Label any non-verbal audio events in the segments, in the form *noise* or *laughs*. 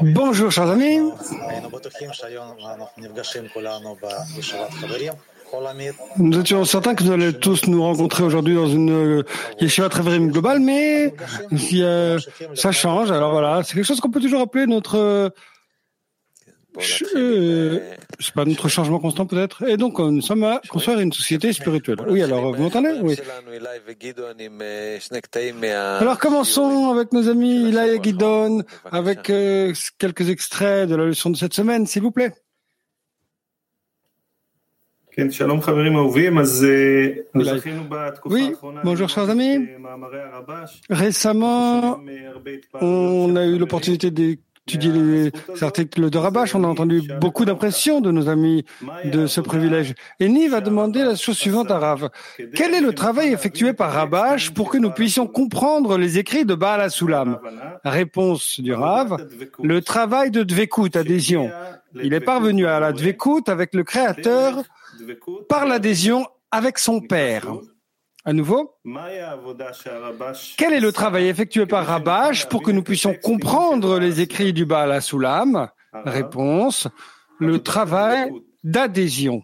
Bonjour chers amis. Nous étions certains que nous allions tous nous rencontrer aujourd'hui dans une euh, yeshiva Treverim globale, mais ça change. Alors voilà, c'est quelque chose qu'on peut toujours appeler notre euh, euh, c'est pas notre changement constant peut-être? Et donc nous sommes à construire une société spirituelle. Oui, alors vous m'entendez Oui. Alors commençons avec nos amis Ilaï et Gidon avec quelques extraits de la leçon de cette semaine, s'il vous plaît. Oui, bonjour chers amis. Récemment, on a eu l'opportunité d'étudier les articles de Rabash. On a entendu beaucoup d'impressions de nos amis de ce privilège. Et Niv a demandé la chose suivante à Rav. Quel est le travail effectué par Rabash pour que nous puissions comprendre les écrits de Baal Sulam Réponse du Rav. Le travail de Dvekut, adhésion. Il est parvenu à la Dvekut avec le Créateur par l'adhésion avec son père. À nouveau, quel est le travail effectué par Rabash pour que nous puissions comprendre les écrits du Baal Asulam Réponse, le travail d'adhésion.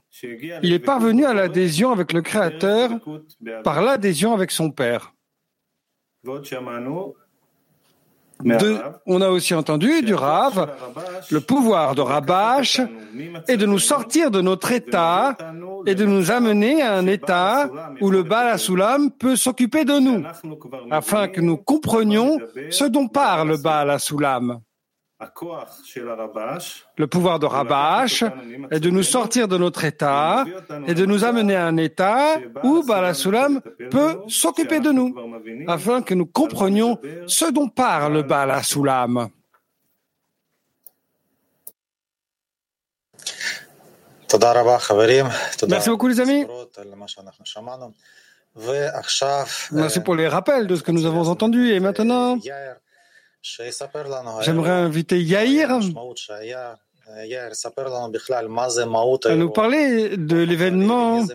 Il est parvenu à l'adhésion avec le Créateur par l'adhésion avec son Père on a aussi entendu du Rav, le pouvoir de Rabash est de nous sortir de notre état et de nous amener à un état où le Baal peut s'occuper de nous, afin que nous comprenions ce dont parle Baal le pouvoir de Rabash est de nous sortir de notre état et de nous amener à un état où Balasulam peut s'occuper de nous, afin que nous comprenions ce dont parle Balasulam. Merci beaucoup les amis. Merci pour les rappels de ce que nous avons entendu. Et maintenant, J'aimerais inviter Yair à nous parler de l'événement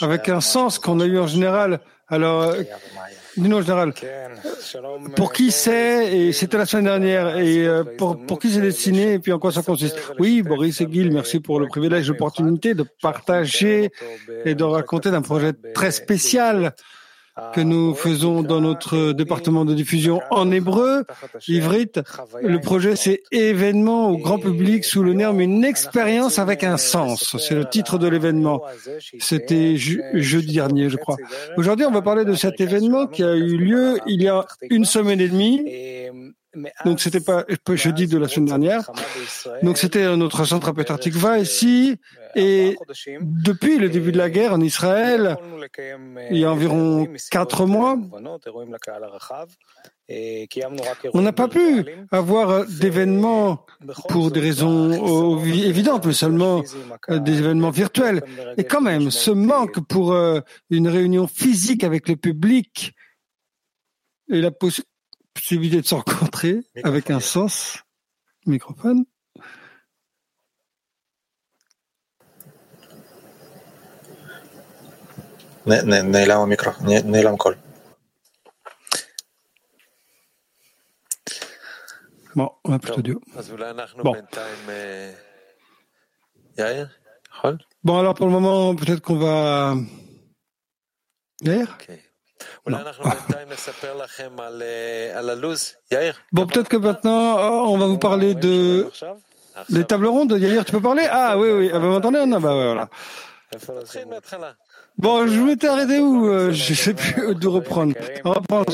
avec un sens qu'on a eu en général. Alors, dis en général, pour qui c'est, et c'était la semaine dernière, et euh, pour, pour qui c'est destiné, et puis en quoi ça consiste. Oui, Boris et Gil, merci pour le privilège, l'opportunité de partager et de raconter d'un projet très spécial que nous faisons dans notre département de diffusion en hébreu, Ivrit. Le projet, c'est événement au grand public sous le terme une expérience avec un sens. C'est le titre de l'événement. C'était jeudi dernier, je crois. Aujourd'hui, on va parler de cet événement qui a eu lieu il y a une semaine et demie donc c'était pas jeudi de la semaine dernière. Donc c'était notre centre à Tikva ici. Et depuis le début de la guerre en Israël, il y a environ quatre mois, on n'a pas pu avoir d'événements pour des raisons évidentes, mais seulement des événements virtuels. Et quand même, ce manque pour une réunion physique avec le public et la possibilité possibilité de se rencontrer avec un sens. Microphone. نيلام ميكرو نيلام كول Bon, on va plutôt dire. Bon. bon, alors pour le moment, peut-être qu'on va. Yair? Okay. Bon, peut-être que maintenant, euh, on va vous parler de les tables rondes. Yair, tu peux parler? Ah oui, oui. Ah, vous m'entendez Non, bah voilà. Bon, je m'étais arrêté où euh, Je sais plus d'où reprendre. On va prendre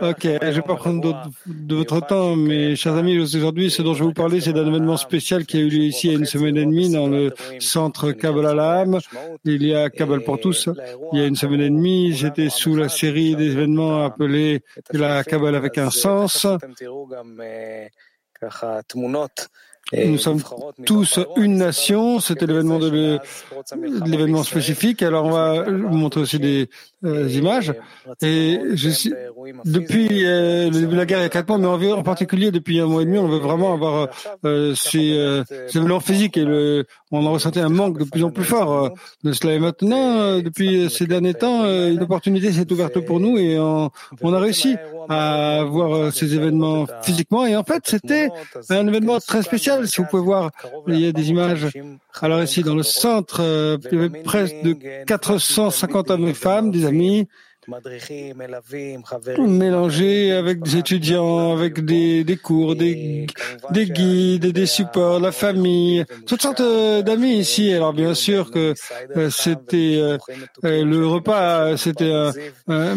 Ok, je vais pas prendre de votre temps, mais chers amis, aujourd'hui, ce dont je vais vous parler, c'est d'un événement spécial qui a eu lieu ici il y a une semaine et demie dans le centre Kabbalah Alam. Il y a Kabbalah pour tous. Il y a une semaine et demie, j'étais sous la série d'événements appelés la Kabbalah avec un sens. Nous sommes tous une nation. C'était l'événement de l'événement spécifique. Alors on va vous montrer aussi des euh, images. Et je suis, depuis euh, le début de la guerre il y a quatre mois, mais en, particulier depuis un mois et demi, on veut vraiment avoir euh, ces, euh, ces événements physiques et le, on a ressenti un manque de plus en plus fort de cela. Et maintenant, depuis ces derniers temps, une opportunité s'est ouverte pour nous et on, on a réussi à voir ces événements physiquement. Et en fait, c'était un événement très spécial. Si vous pouvez voir, il y a des images. Alors ici, dans le centre, il y avait presque de 450 hommes et femmes, des amis mélangé avec des étudiants, avec des, des cours, des, des guides, des supports, la famille, toutes sortes euh, d'amis ici. Alors bien sûr que euh, c'était euh, le repas, c'était un, un,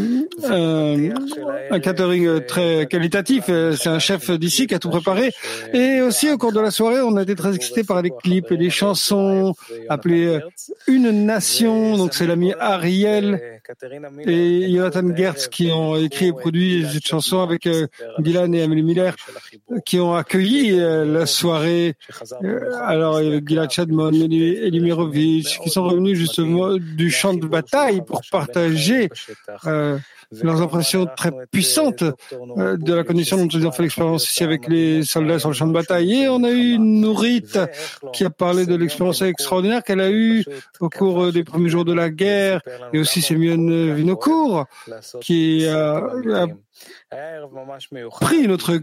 un, catering très qualitatif. C'est un chef d'ici qui a tout préparé. Et aussi au cours de la soirée, on a été très excités par les clips et les chansons appelées Une Nation. Donc c'est l'ami Ariel et Jonathan Gertz qui ont écrit et produit cette chanson avec euh, Dylan et Amélie Miller qui ont accueilli euh, la soirée. Euh, alors Gilad Chadmon, Elie Mirovitch qui sont revenus justement du champ de bataille pour partager leurs impressions très puissantes de la condition dont ils ont fait l'expérience ici avec les soldats sur le champ de bataille. Et on a eu une nourrite qui a parlé de l'expérience extraordinaire qu'elle a eue au cours des premiers jours de la guerre. et aussi Sémione Vinocourt qui a, a pris notre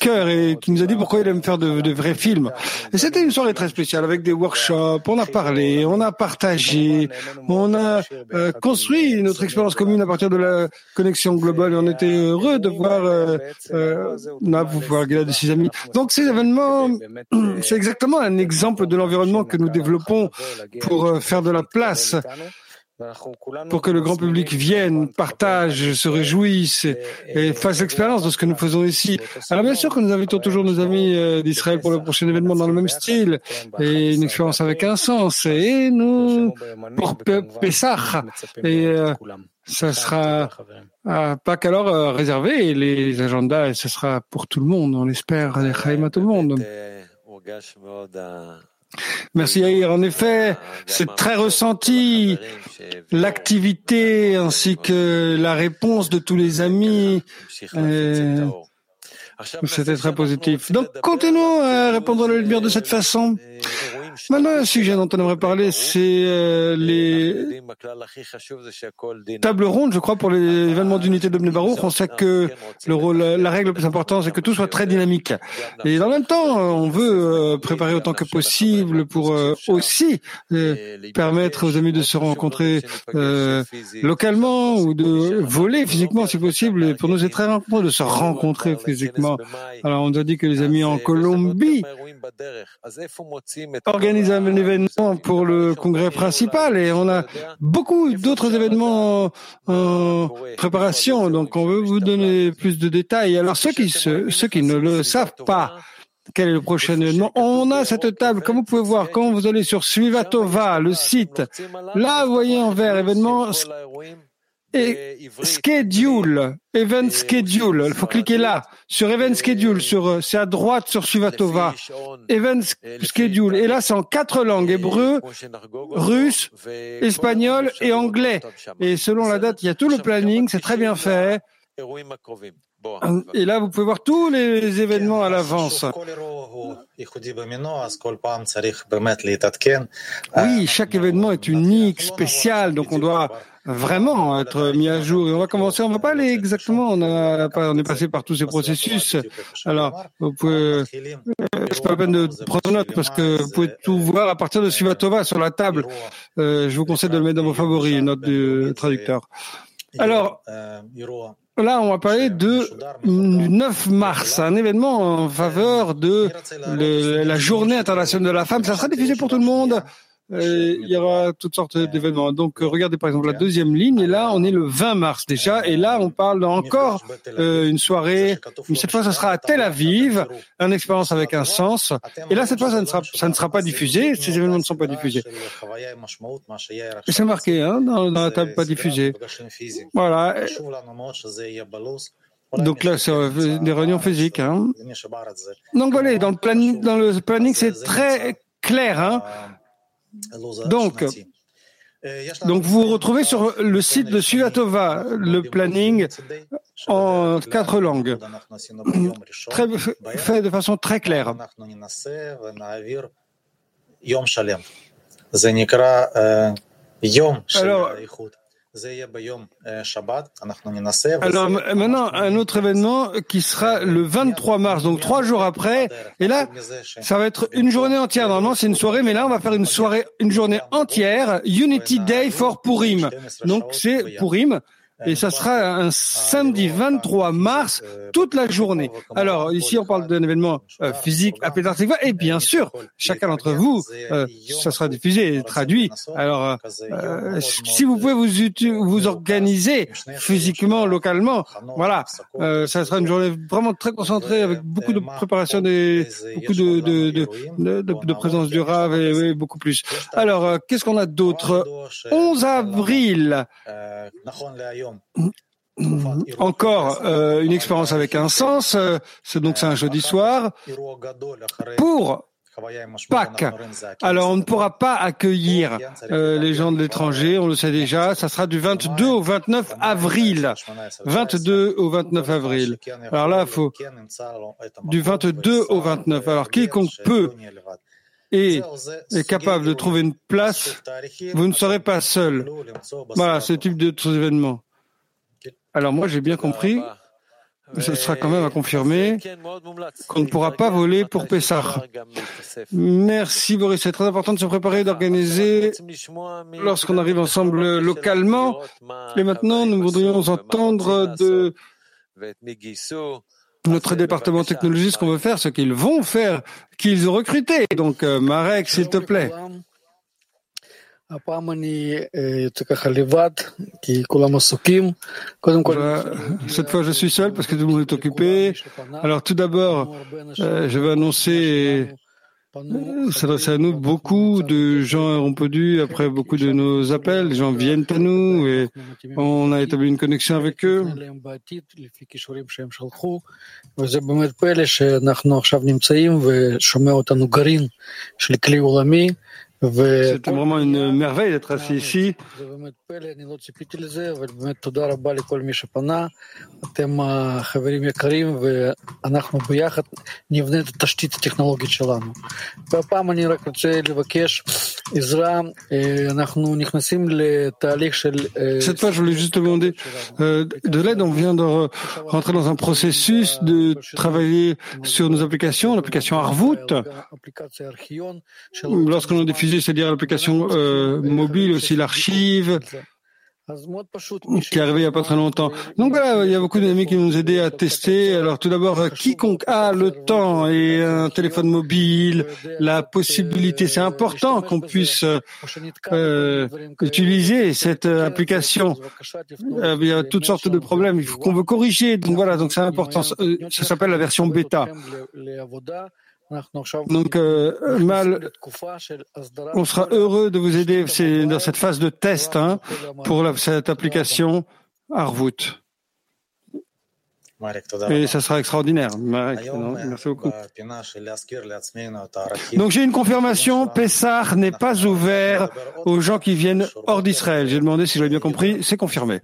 cœur et qui nous a dit pourquoi il aime faire de, vrais films. Et c'était une soirée très spéciale avec des workshops, on a parlé, on a partagé, on a euh, construit notre expérience commune à partir de la connexion globale et on était heureux de voir euh, euh, de ses amis. Donc ces événements, *clears throat* c'est exactement un exemple de l'environnement que nous développons pour faire de la place pour que le grand public vienne, partage, se réjouisse et fasse l'expérience de ce que nous faisons ici. Alors bien sûr que nous invitons toujours nos amis euh, d'Israël pour le prochain événement dans le même style et une expérience avec un sens. Et nous, pour Pessah, et euh, ça sera à Pâques alors euh, réservé les agendas, et ce sera pour tout le monde, on espère, les à tout le monde. Merci Yair. En effet, c'est très ressenti l'activité ainsi que la réponse de tous les amis. Euh, c'était très positif. Donc, continuons à répondre à la lumière de cette façon. Maintenant, un sujet dont on aimerait parler, c'est euh, les tables rondes, je crois, pour les événements d'unité de Baruch. On sait que le rôle, la règle la plus importante, c'est que tout soit très dynamique. Et en même temps, on veut euh, préparer autant que possible pour euh, aussi permettre aux amis de se rencontrer localement ou de voler physiquement si possible. Et pour nous, c'est très important de se rencontrer physiquement. Alors, on nous a dit que les amis en Colombie organise un événement pour le congrès principal et on a beaucoup d'autres événements en préparation. Donc, on veut vous donner plus de détails. Alors, ceux qui, ceux qui ne le savent pas, quel est le prochain événement? On a cette table, comme vous pouvez voir, quand vous allez sur Suivatova, le site, là, vous voyez en vert, événement et schedule, event schedule. Il faut cliquer là sur event schedule. Sur c'est à droite sur Suvatova. Event schedule. Et là c'est en quatre langues hébreu, russe, espagnol et anglais. Et selon la date, il y a tout le planning. C'est très bien fait. Et là, vous pouvez voir tous les événements à l'avance. Oui, chaque événement est unique, spécial, donc on doit vraiment être mis à jour. Et on va commencer, on va pas aller exactement, on a pas, on est passé par tous ces processus. Alors, vous pouvez, euh, c'est pas la peine de prendre note parce que vous pouvez tout voir à partir de Suvatova sur la table. Euh, je vous conseille de le mettre dans vos favoris, note du traducteur. Alors, Là, on va parler de 9 mars, un événement en faveur de la journée internationale de la femme. Ça sera diffusé pour tout le monde euh, il y aura toutes sortes d'événements. Donc, euh, regardez par exemple la deuxième ligne, et là, on est le 20 mars déjà, et là, on parle encore euh, une soirée, mais cette fois, ça sera à Tel Aviv, une expérience avec un sens, et là, cette fois, ça ne sera, ça ne sera pas diffusé, ces événements ne sont pas diffusés. C'est marqué, hein, dans, dans la table pas diffusé. Voilà. Donc là, c'est des réunions physiques. Hein. Donc voilà, dans le planning, dans le planning, c'est très clair. Hein. Donc, donc vous retrouvez sur le site de Suatova le planning en quatre langues, *clears throat* très, fait de façon très claire. Alors, alors maintenant, un autre événement qui sera le 23 mars, donc trois jours après. Et là, ça va être une journée entière. Normalement, c'est une soirée, mais là, on va faire une soirée, une journée entière. Unity Day for Purim. Donc, c'est Purim et ça sera un samedi 23 mars, toute la journée. Alors ici, on parle d'un événement euh, physique à Pétar et bien sûr, chacun d'entre vous, euh, ça sera diffusé et traduit. Alors, euh, si vous pouvez vous vous organiser physiquement, localement, voilà, ça sera une journée vraiment très concentrée avec beaucoup de préparation, des, beaucoup de, de, de, de, présence du Rav et, beaucoup plus. Alors, qu'est-ce qu'on a d'autre? 11 avril. Encore euh, une expérience avec un sens, euh, c'est donc c'est un jeudi soir. Pour Pâques, alors on ne pourra pas accueillir euh, les gens de l'étranger, on le sait déjà, ça sera du 22 au 29 avril. 22 au 29 avril. Alors là, il faut du 22 au 29. Alors quiconque peut et est capable de trouver une place, vous ne serez pas seul. Voilà, ce type de événements. Alors moi j'ai bien compris, ce sera quand même à confirmer qu'on ne pourra pas voler pour Pessah. Merci Boris, c'est très important de se préparer, d'organiser lorsqu'on arrive ensemble localement. Et maintenant, nous voudrions entendre de notre département technologie ce qu'on veut faire, ce qu'ils vont faire, qu'ils ont recruté. Donc euh, Marek, s'il te plaît. Cette fois, je suis seul parce que tout le monde est occupé. Alors, tout d'abord, euh, je vais annoncer, euh, s'adresser à nous, beaucoup de gens ont répondu après beaucoup de nos appels. Les gens viennent à nous et on a établi une connexion avec eux. C'était vraiment une merveille d'être assis ici. Cette fois, je voulais juste demander euh, de l'aide. On vient de rentrer dans un processus de travailler sur nos applications, l'application Arvout. Lorsqu'on a c'est-à-dire l'application euh, mobile, aussi l'archive, qui est arrivé il n'y a pas très longtemps. Donc voilà, il y a beaucoup d'amis qui nous ont aidés à tester. Alors tout d'abord, quiconque a le temps et un téléphone mobile, la possibilité, c'est important qu'on puisse euh, utiliser cette application. Euh, il y a toutes sortes de problèmes, il faut qu'on veut corriger. Donc voilà, donc c'est important. Ça s'appelle la version bêta. Donc, euh, mal, on sera heureux de vous aider dans cette phase de test hein, pour cette application Arvout. Et ça sera extraordinaire. merci beaucoup. Donc j'ai une confirmation, Pessah n'est pas ouvert aux gens qui viennent hors d'Israël. J'ai demandé si j'avais bien compris, c'est confirmé.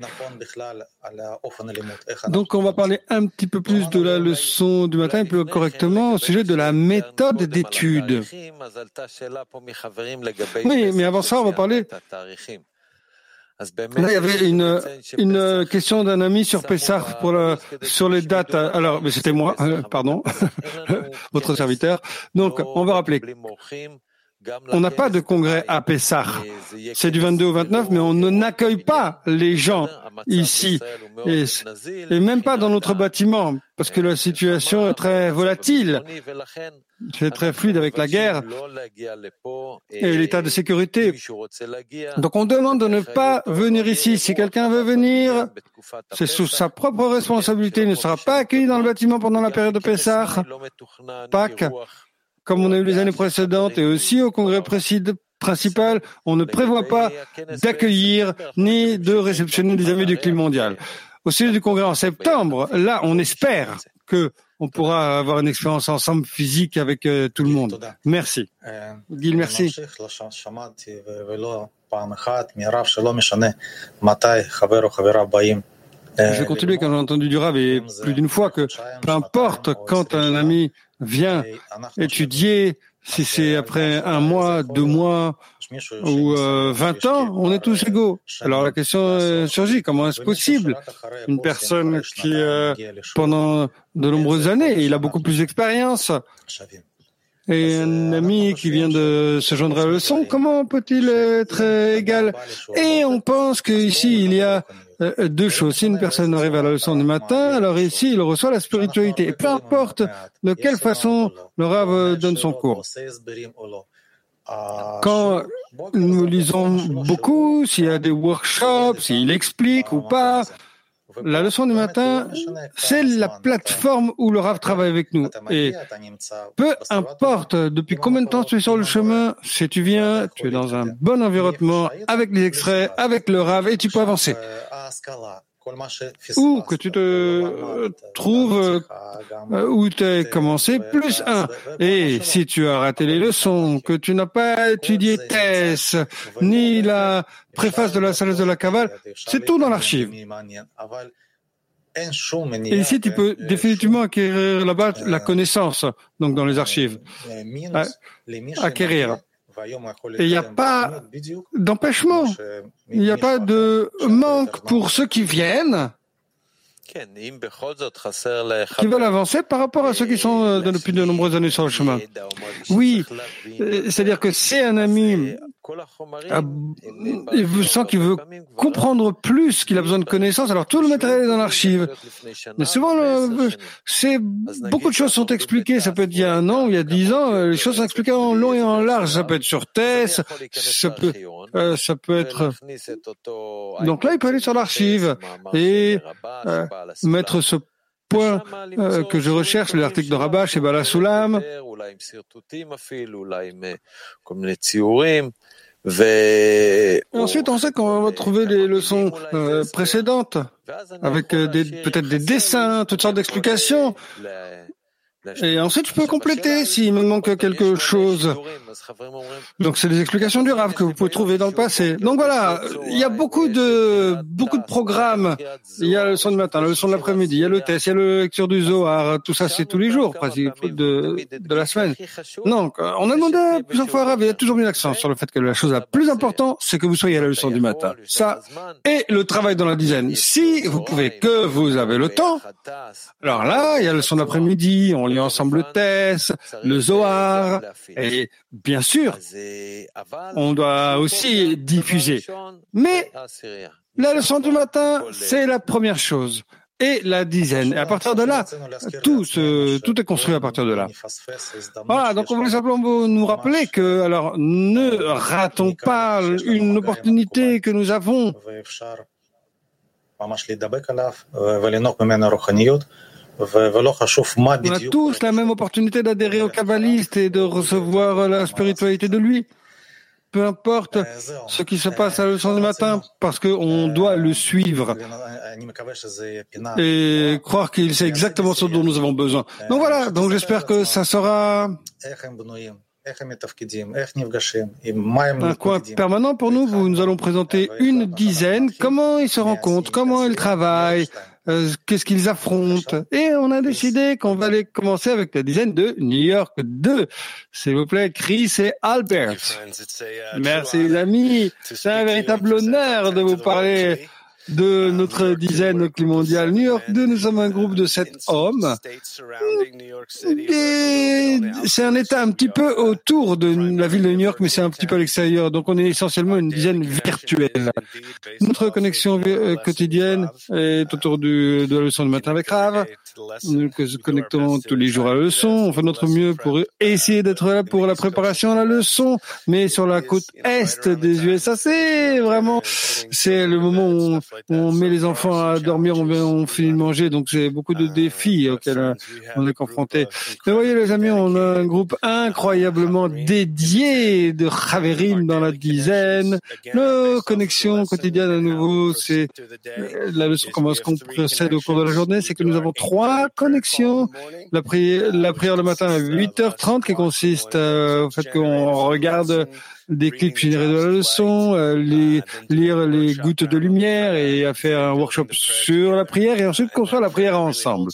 Donc on va parler un petit peu plus de la leçon du matin, plus correctement au sujet de la méthode d'étude. Oui, mais avant ça, on va parler Là, il y avait une, une question d'un ami sur Pessah pour sur les dates. Alors, mais c'était moi, euh, pardon, *laughs* votre serviteur. Donc, on va rappeler. On n'a pas de congrès à Pessah. C'est du 22 au 29, mais on n'accueille pas les gens ici. Et, et, même pas dans notre bâtiment, parce que la situation est très volatile. C'est très fluide avec la guerre et l'état de sécurité. Donc on demande de ne pas venir ici. Si quelqu'un veut venir, c'est sous sa propre responsabilité. Il ne sera pas accueilli dans le bâtiment pendant la période de Pessah, Pâques, comme on a eu les années précédentes et aussi au congrès principal, on ne prévoit pas d'accueillir ni de réceptionner des amis du climat mondial. au sujet du congrès en septembre, là, on espère que on pourra avoir une expérience ensemble physique avec euh, tout le monde. Merci. Gil, merci. Je vais continuer quand j'ai entendu du Rav et plus d'une fois que peu importe quand un ami vient étudier, si c'est après un mois, deux mois ou euh, 20 ans, on est tous égaux. Alors la question surgit, comment est-ce possible Une personne qui, euh, pendant de nombreuses années, il a beaucoup plus d'expérience, et un ami qui vient de se joindre à la leçon, comment peut-il être égal Et on pense qu'ici, il y a euh, deux choses. Si une personne arrive à la leçon du matin, alors ici, il reçoit la spiritualité. Et peu importe de quelle façon le Rav donne son cours. Quand nous lisons beaucoup, s'il y a des workshops, s'il explique ou pas, la leçon du matin, c'est la plateforme où le Rav travaille avec nous. Et peu importe depuis combien de temps tu es sur le chemin, si tu viens, tu es dans un bon environnement, avec les extraits, avec le Rav, et tu peux avancer ou que tu te trouves euh, où tu as commencé, plus un. Et si tu as raté les leçons, que tu n'as pas étudié Tess, ni la préface de la salle de la cavale, c'est tout dans l'archive. Et ici, tu peux définitivement acquérir là-bas la connaissance, donc dans les archives. Acquérir. Et il n'y a pas d'empêchement, il n'y a pas de manque pour ceux qui viennent, qui veulent avancer par rapport à ceux qui sont euh, depuis de nombreuses années sur le chemin. Oui, euh, c'est-à-dire que c'est un ami ah, il sent qu'il veut comprendre plus, qu'il a besoin de connaissances. Alors tout le matériel est dans l'archive. Mais souvent, c'est beaucoup de choses sont expliquées. Ça peut être il y a un an ou il y a dix ans. Euh, les choses sont expliquées en long et en large. Ça peut être sur TESS, ça peut, euh, ça peut être. Donc là, il peut aller sur l'archive et euh, mettre ce point que je recherche, l'article de Rabat chez Bala Soulam. Ensuite, on sait qu'on va trouver les leçons euh, précédentes avec euh, peut-être des dessins, toutes sortes d'explications. Et ensuite, je peux compléter s'il me manque quelque chose. Donc, c'est des explications du Rav que vous pouvez trouver dans le passé. Donc voilà, il y a beaucoup de beaucoup de programmes. Il y a le son du matin, le son de l'après-midi, il y a le test, il y a le lecture du Zohar. Tout ça, c'est tous les jours, pratiquement, de, de la semaine. Donc, on a demandé plusieurs fois à Rav, il y a toujours mis l'accent sur le fait que la chose la plus importante, c'est que vous soyez à la leçon du matin. Ça, et le travail dans la dizaine. Si vous pouvez que vous avez le temps, alors là, il y a le son d'après-midi, on ensemble le Tess, le Zohar, et bien sûr, on doit aussi diffuser. Mais la leçon du matin, c'est la première chose. Et la dizaine. Et à partir de là, tout, tout est construit à partir de là. Voilà, donc on voulait simplement nous rappeler que, alors, ne ratons pas une opportunité que nous avons on a tous la même opportunité d'adhérer au kabbaliste et de recevoir la spiritualité de lui. Peu importe ce qui se passe à la leçon du matin, parce qu'on doit le suivre et croire qu'il sait exactement ce dont nous avons besoin. Donc voilà, donc j'espère que ça sera un coin permanent pour nous. Nous allons présenter une dizaine, comment ils se rencontrent, comment ils travaillent, euh, qu'est-ce qu'ils affrontent. Et on a décidé qu'on va aller commencer avec la dizaine de New York 2. S'il vous plaît, Chris et Albert. Merci les amis. C'est un véritable honneur de vous parler de notre dizaine mondiale New York 2, nous sommes un groupe de sept hommes. C'est un État un petit peu autour de la ville de New York, mais c'est un petit peu à l'extérieur. Donc on est essentiellement une dizaine virtuelle. Notre connexion euh, quotidienne est autour de la leçon du matin avec Rav. Nous nous connectons tous les jours à la leçon. On fait notre mieux pour essayer d'être là pour la préparation à la leçon. Mais sur la côte est des USA, c'est vraiment, c'est le moment où met les enfants à dormir, on, on finit de manger, donc c'est beaucoup de défis auxquels on est confronté. Mais voyez les amis, on a un groupe incroyablement dédié de Chaverim dans la dizaine. Nos connexions quotidiennes à nouveau, c'est la leçon comment est-ce qu'on procède au cours de la journée, c'est que nous avons trois connexions. La prière, la prière le matin à 8h30 qui consiste euh, au fait qu'on regarde des clips générés de la leçon, euh, les, lire les gouttes de lumière et à faire un workshop sur la prière et ensuite construire la prière ensemble.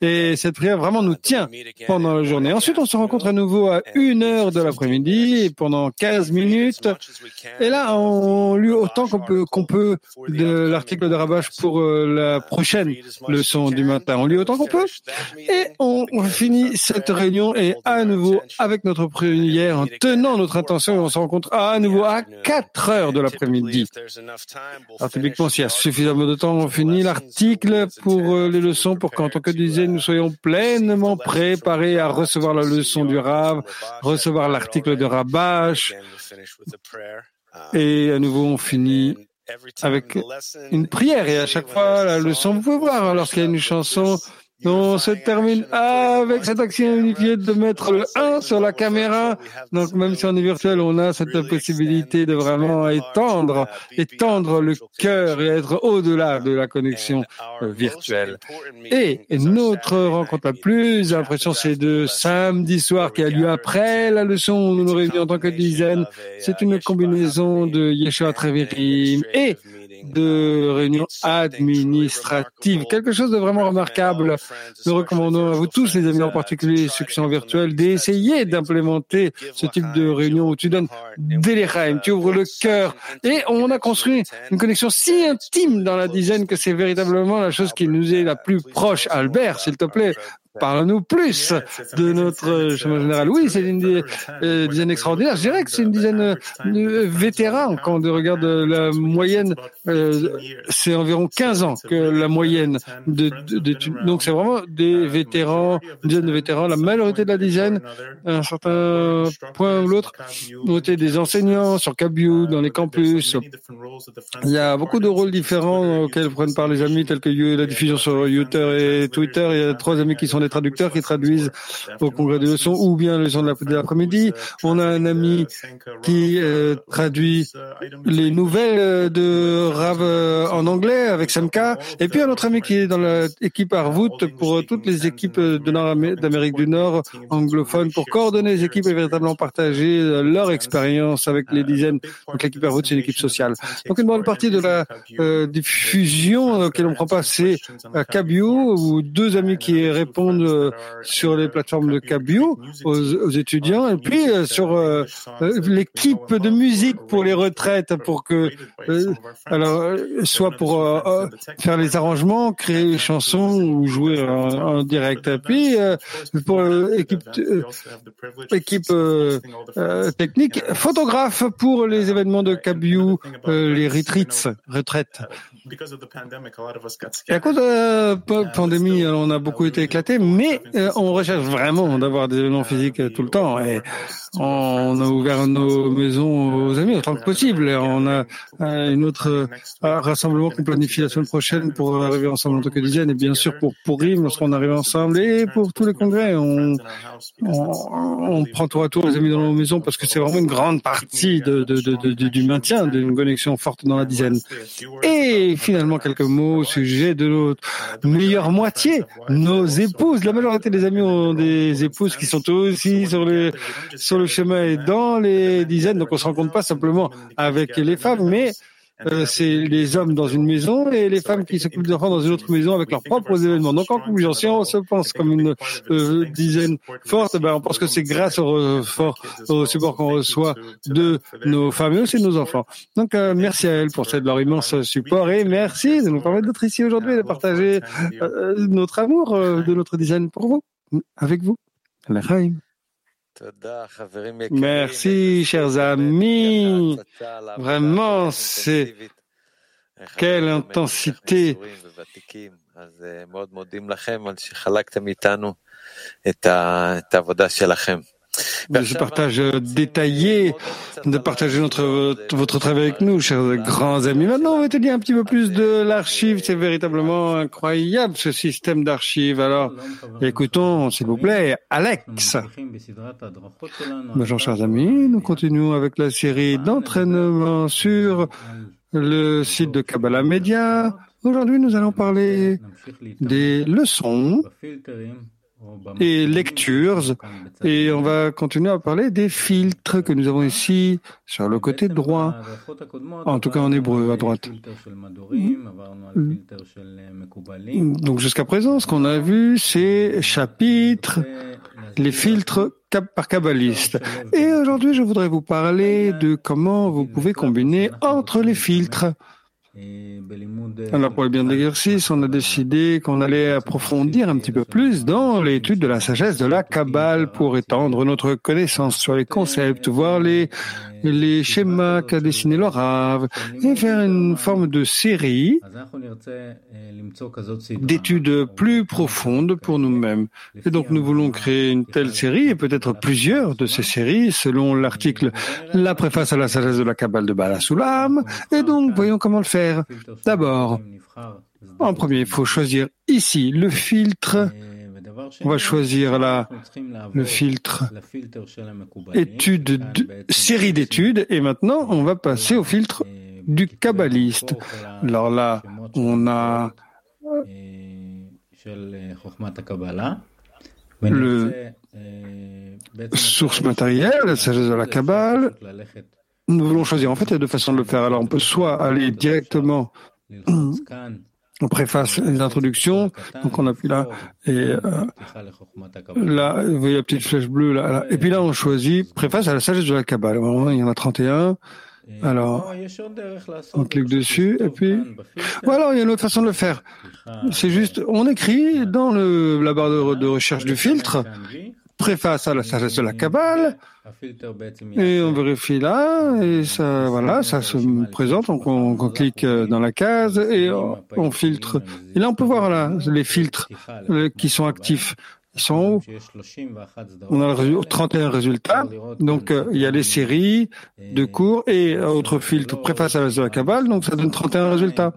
Et cette prière vraiment nous tient pendant la journée. Ensuite, on se rencontre à nouveau à une heure de l'après-midi pendant 15 minutes. Et là, on lit autant qu'on peut, qu'on peut de l'article de Rabash pour euh, la prochaine leçon du matin. On lit autant qu'on peut. Et on, finit cette réunion et à nouveau avec notre prière en tenant notre intention et on se rencontre à nouveau à 4 heures de l'après-midi. Alors typiquement, s'il y a suffisamment de temps, on finit l'article pour euh, les leçons pour qu'en tant que disait, nous soyons pleinement préparés à recevoir la leçon du Rav, recevoir l'article de Rabash. Et à nouveau, on finit avec une prière. Et à chaque fois, la leçon, vous pouvez voir, lorsqu'il y a une chanson, on se termine avec cette action unifiée de mettre le 1 sur la caméra. Donc même si on est virtuel, on a cette possibilité de vraiment étendre, étendre le cœur et être au-delà de la connexion virtuelle. Et notre rencontre la plus impression, c'est de samedi soir qui a lieu après la leçon où nous nous réunissons en tant que dizaines. C'est une combinaison de Yeshua Trevirim et de réunions administratives. Quelque chose de vraiment remarquable. Nous recommandons à vous tous, les amis, en particulier ceux qui sont virtuels, d'essayer d'implémenter ce type de réunion où tu donnes des tu ouvres le cœur. Et on a construit une connexion si intime dans la dizaine que c'est véritablement la chose qui nous est la plus proche. Albert, s'il te plaît, Parle-nous plus de notre chemin général. Oui, c'est une euh, dizaine extraordinaire. Je dirais que c'est une dizaine euh, de vétérans. Quand on regarde la moyenne, euh, c'est environ 15 ans que la moyenne de, donc c'est vraiment des vétérans, une dizaine de vétérans. La majorité de la dizaine, à un certain point ou l'autre, ont été des enseignants sur Cabiou, dans les campus. Il y a beaucoup de rôles différents auxquels prennent part les amis, tels que la diffusion sur YouTube et Twitter. Il y a trois amis qui sont des traducteurs qui traduisent au congrès de leçons ou bien les leçons de l'après-midi. On a un ami qui euh, traduit les nouvelles de Rav euh, en anglais avec Samka. Et puis un autre ami qui est dans l'équipe Arvout pour toutes les équipes d'Amérique du Nord anglophones pour coordonner les équipes et véritablement partager leur expérience avec les dizaines. Donc l'équipe Arvout, c'est une équipe sociale. Donc une bonne partie de la euh, diffusion auquel on prend pas, c'est Cabio ou deux amis qui répondent euh, sur les plateformes de Cabio aux, étudiants et puis euh, sur euh, l'équipe de musique pour les retraites pour que alors soit pour faire les arrangements, créer les chansons ou jouer en, direct. Et puis pour l'équipe équipe technique, photographe pour les événements de Cabio, les retreats, retraites. Et à cause de la pandémie, on a beaucoup été éclaté, mais euh, on recherche vraiment d'avoir des événements physiques euh, tout le temps. Et on a ouvert nos maisons aux amis autant que possible. Et on a euh, une autre rassemblement qu'on planifie la semaine prochaine pour arriver ensemble en tant que dizaine. Et bien sûr pour Pourim, lorsqu'on arrive ensemble, et pour tous les congrès, on, on, prend tour à tour les amis dans nos maisons parce que c'est vraiment une grande partie de, de, de, du maintien d'une connexion forte dans la dizaine. Et finalement, quelques mots au sujet de notre meilleure moitié, nos épouses la majorité des amis ont des épouses qui sont aussi sur le, sur le chemin et dans les dizaines. Donc on se rencontre pas simplement avec les femmes, mais euh, c'est les hommes dans une maison et les femmes qui s'occupent des enfants dans une autre maison avec leurs propres événements. Donc en conclusion, si on se pense comme une euh, dizaine forte, ben, on pense que c'est grâce au, fort, au support qu'on reçoit de nos femmes et aussi de nos enfants. Donc euh, merci à elles pour cette, leur immense support et merci de nous permettre d'être ici aujourd'hui et de partager notre amour de notre dizaine pour vous, avec vous. Merci, chers amis. Vraiment, c'est quelle intensité. De ce partage détaillé, de partager notre, votre travail avec nous, chers grands amis. Maintenant, on va te dire un petit peu plus de l'archive. C'est véritablement incroyable, ce système d'archives. Alors, écoutons, s'il vous plaît, Alex. Bonjour, chers amis. Nous continuons avec la série d'entraînement sur le site de Kabbalah Media. Aujourd'hui, nous allons parler des leçons et lectures. Et on va continuer à parler des filtres que nous avons ici sur le côté droit, en tout cas en hébreu à droite. Donc jusqu'à présent, ce qu'on a vu, c'est chapitres, les filtres par kabbaliste. Et aujourd'hui, je voudrais vous parler de comment vous pouvez combiner entre les filtres. Alors pour le bien de l'exercice, on a décidé qu'on allait approfondir un petit peu plus dans l'étude de la sagesse de la Kabbale pour étendre notre connaissance sur les concepts, voir les les schémas qu'a dessiné le Rav et faire une forme de série d'études plus profondes pour nous-mêmes. Et donc nous voulons créer une telle série et peut-être plusieurs de ces séries selon l'article La préface à la sagesse de la Kabbale de Balasoulam. Et donc voyons comment le faire. D'abord, en premier, il faut choisir ici le filtre on va choisir la, le filtre étude, série d'études, et maintenant on va passer au filtre du kabbaliste. Alors là, on a le source matérielle, la sagesse de la Kabbale. Nous voulons choisir. En fait, il y a deux façons de le faire. Alors, on peut soit aller directement on préface l'introduction, donc on appuie là, et euh, là, vous voyez la petite flèche bleue là, et puis là on choisit préface à la sagesse de la Kabbale. Il y en a 31. Alors, on clique dessus et puis voilà, il y a une autre façon de le faire. C'est juste, on écrit dans le, la barre de recherche du filtre préface à la sagesse de la Kabbale, et on vérifie là, et ça, voilà, ça se présente, donc on, clique dans la case et on, filtre. Et là, on peut voir là les filtres euh, qui sont actifs. Sont haut. On a le 31 résultats. Donc, euh, il y a les séries de cours et autre filtre préface à la de la Kabbale, donc ça donne 31 résultats.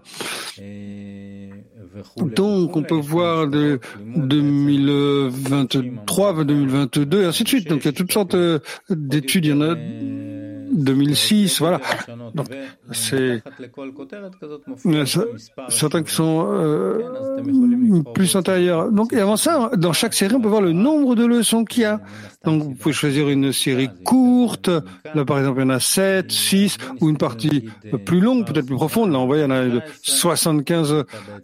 Donc, on peut voir de 2023, 2022, et ainsi de suite. Donc, il y a toutes sortes euh, d'études. Il y en a 2006, voilà. Donc, c'est certains qui sont euh, plus antérieurs. Donc, et avant ça, dans chaque série, on peut voir le nombre de leçons qu'il y a. Donc, vous pouvez choisir une série courte. Là, par exemple, il y en a 7, 6, ou une partie plus longue, peut-être plus profonde. Là, on voit, il y en a 75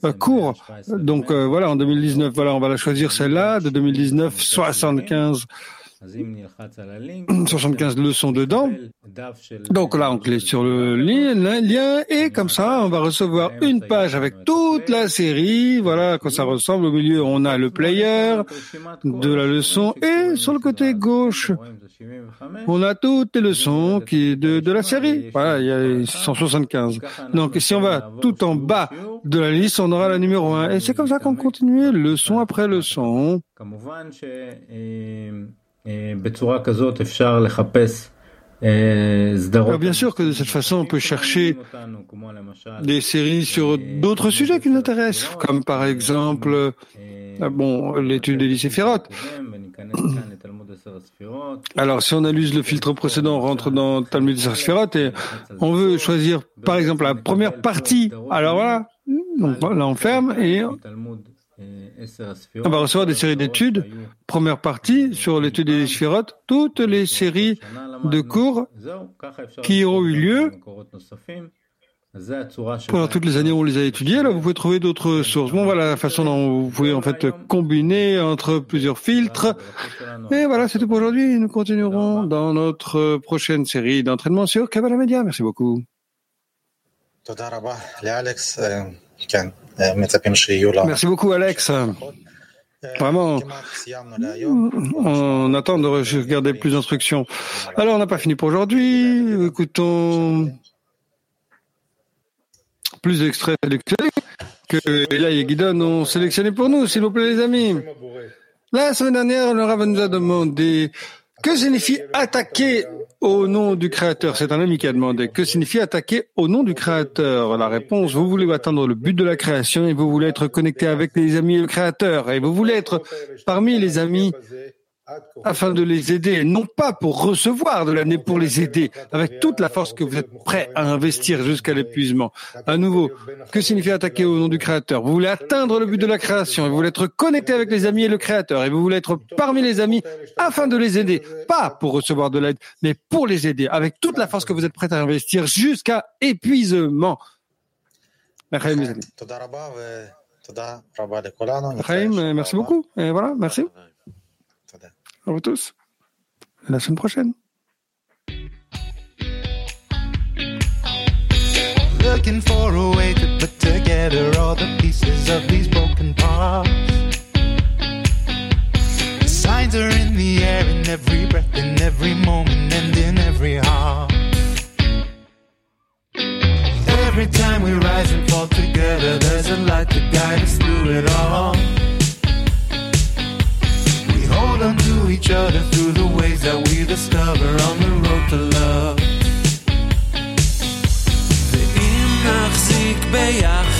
euh, cours. Donc, euh, voilà, en 2019, voilà, on va la choisir celle-là, de 2019, 75 75 *clears throat* leçons dedans. Donc là, on clique sur le lien et comme ça, on va recevoir une page avec toute la série. Voilà quand ça ressemble. Au milieu, on a le player de la leçon et sur le côté gauche, on a toutes les leçons qui de, de la série. Voilà, il y a 175. Donc si on va tout en bas de la liste, on aura la numéro 1. Et c'est comme ça qu'on continue leçon après leçon. Euh, bien sûr que de cette façon, on peut chercher des séries sur d'autres sujets qui nous intéressent, comme par exemple euh, bon, l'étude des lycéphérotes. Alors, si on analyse le filtre précédent, on rentre dans Talmud des et on veut choisir, par exemple, la première partie. Alors voilà, donc là on ferme et on va recevoir des séries d'études, première partie sur l'étude des sphérotes, toutes les séries de cours qui ont eu lieu pendant toutes les années où on les a étudiées. Là, vous pouvez trouver d'autres sources. Bon, voilà la façon dont vous pouvez en fait combiner entre plusieurs filtres. Et voilà, c'est tout pour aujourd'hui. Nous continuerons dans notre prochaine série d'entraînement sur Kabbalah Media. Merci beaucoup. Merci beaucoup, Alex. Vraiment, on attend de regarder plus d'instructions. Alors, on n'a pas fini pour aujourd'hui. Écoutons plus d'extraits sélectionnés que Ella et Guidon ont sélectionné pour nous, s'il vous plaît, les amis. La semaine dernière, le Rav nous a demandé Que signifie attaquer au nom du Créateur? C'est un ami qui a demandé. Que signifie attaquer au nom du Créateur? La réponse, vous voulez atteindre le but de la création et vous voulez être connecté avec les amis et le Créateur. Et vous voulez être parmi les amis afin de les aider, non pas pour recevoir de l'année, pour les aider, avec toute la force que vous êtes prêt à investir jusqu'à l'épuisement. À nouveau, que signifie attaquer au nom du Créateur? Vous voulez atteindre le but de la création, et vous voulez être connecté avec les amis et le Créateur, et vous voulez être parmi les amis afin de les aider, pas pour recevoir de l'aide, mais pour les aider, avec toute la force que vous êtes prêt à investir jusqu'à épuisement. Merci beaucoup. Et voilà, merci. À vous tous. À la semaine prochaine. Looking for a way to put together all the pieces of these broken parts. The signs are in the air, in every breath, in every moment, and in every heart. Every time we rise and fall together, there's a light to guide us through it all. each other through the ways that we discover on the road to love. ואם נחזיק ביחד